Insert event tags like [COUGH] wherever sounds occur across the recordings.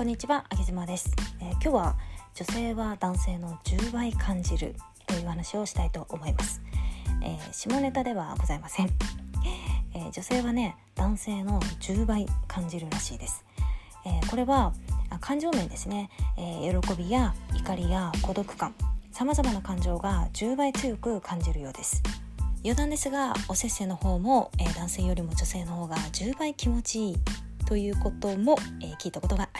こんにちは、あげずまです、えー今日は女性は男性の10倍感じるという話をしたいと思います、えー下ネタではございません、[LAUGHS] えー女性はね男性の10倍感じるらしいです、えーこれは感情面ですね、えー喜びや怒りや孤独感。さまざまな感情が10倍強く感じるようです。余談ですがおせっせの方も、えー男性よりも女性の方が10倍気持ちいいということも、えー聞いたことがあり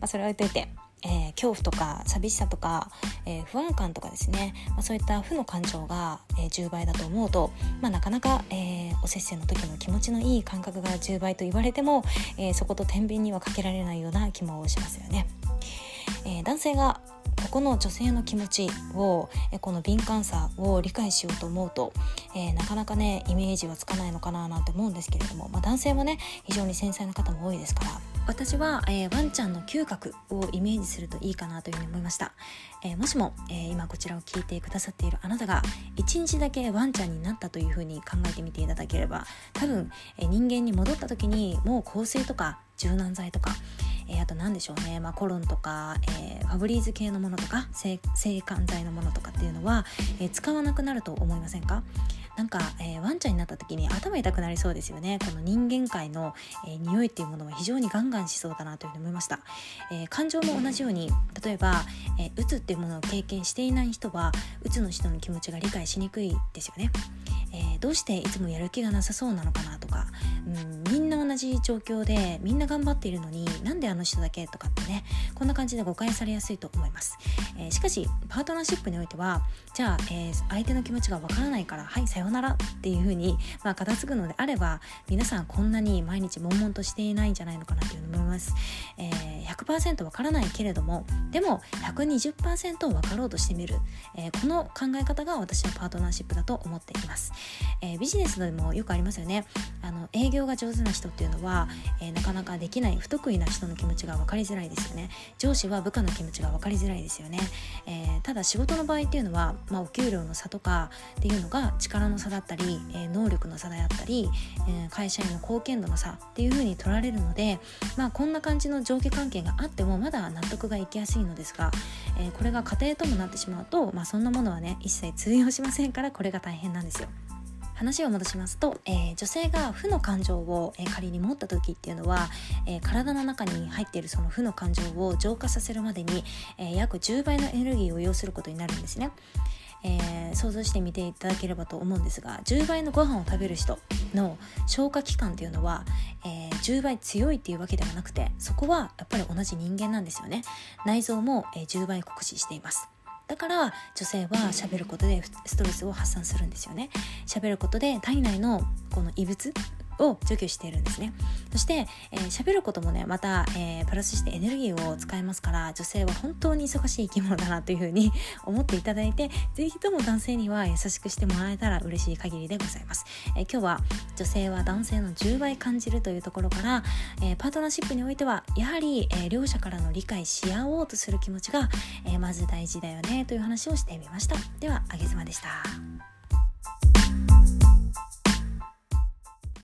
ま。あ、それは置いといて、えー恐怖とか寂しさとか、えー不安感とかですね、まあ、そういった負の感情が、えー10倍だと思うと、まあ、なかなか、えーおせっせの時の気持ちのいい感覚が10倍と言われても、えーそこと天秤にはかけられないような気もしますよね。えー男性がここの女性の気持ちを、えーこの敏感さを理解しようと思うと、えーなかなかねイメージはつかないのかななんて思うんですけれども、まあ、男性もね非常に繊細な方も多いですから私は、えーワンちゃんの嗅覚をイメージするといいかなというふうに思いました、えーもしも、えー今こちらを聞いてくださっているあなたが一日だけワンちゃんになったというふうに考えてみていただければ多分、えー人間に戻った時にもう香水とか柔軟剤とかえーあと何でしょうね、まあ、コロンとか、えーファブリーズ系のものとか制汗剤のものとかっていうのは、えー使わなくなると思いませんか？なんか、えーワンちゃんになった時に頭痛くなりそうですよね。この人間界の、えー匂いっていうものは非常にガンガンしそうだなというふうに思いました、えー感情も同じように例えば、えー、うつっていうものを経験していない人はうつの人の気持ちが理解しにくいですよね、えーどうしていつもやる気がなさそうなのかなとか、うん、みんな同じ状況でみんな頑張っているのになんであの人だけとかってねこんな感じで誤解されやすいと思います、えーしかしパートナーシップにおいてはじゃあ、えー相手の気持ちがわからないからはいさようならっていうふうに、まあ、片付くのであれば皆さんこんなに毎日悶々としていないんじゃないのかなというふうに思います、えー、100%わからないけれどもでも120%分かろうとしてみる、えーこの考え方が私のパートナーシップだと思っています、えービジネスでもよくありますよね。あの営業が上手な人っていうのは、えーなかなかできない不得意な人の気持ちが分かりづらいですよね。上司は部下の気持ちが分かりづらいですよね、えーただ仕事の場合っていうのは、まあ、お給料の差とかっていうのが力の差だったり、えー能力の差であったり、えー会社への貢献度の差っていうふうに取られるので、まあ、こんな感じの上下関係があってもまだ納得がいきやすいのですが、えーこれが家庭ともなってしまうと、まあ、そんなものはね一切通用しませんからこれが大変なんですよ。話を戻しますと、えー女性が負の感情を、えー仮に持った時っていうのは、えー体の中に入っているその負の感情を浄化させるまでに、え約10倍のエネルギーを要することになるんですね。えー想像してみていただければと思うんですが10倍のご飯を食べる人の消化器官っていうのは、えー10倍強いっていうわけではなくてそこはやっぱり同じ人間なんですよね内臓も、えー10倍酷使していますだから女性は喋ることでストレスを発散するんですよね。喋ることで体内のこの異物を除去しているんですね。そしてえー喋、ることもねまた、えープラスしてエネルギーを使いますから女性は本当に忙しい生き物だなというふうに [LAUGHS] 思っていただいてぜひとも男性には優しくしてもらえたら嬉しい限りでございます、えー今日は女性は男性の10倍感じるというところから、えパートナーシップにおいてはやはり、え両者からの理解し合おうとする気持ちが、えまず大事だよねという話をしてみました。ではあげずまでした。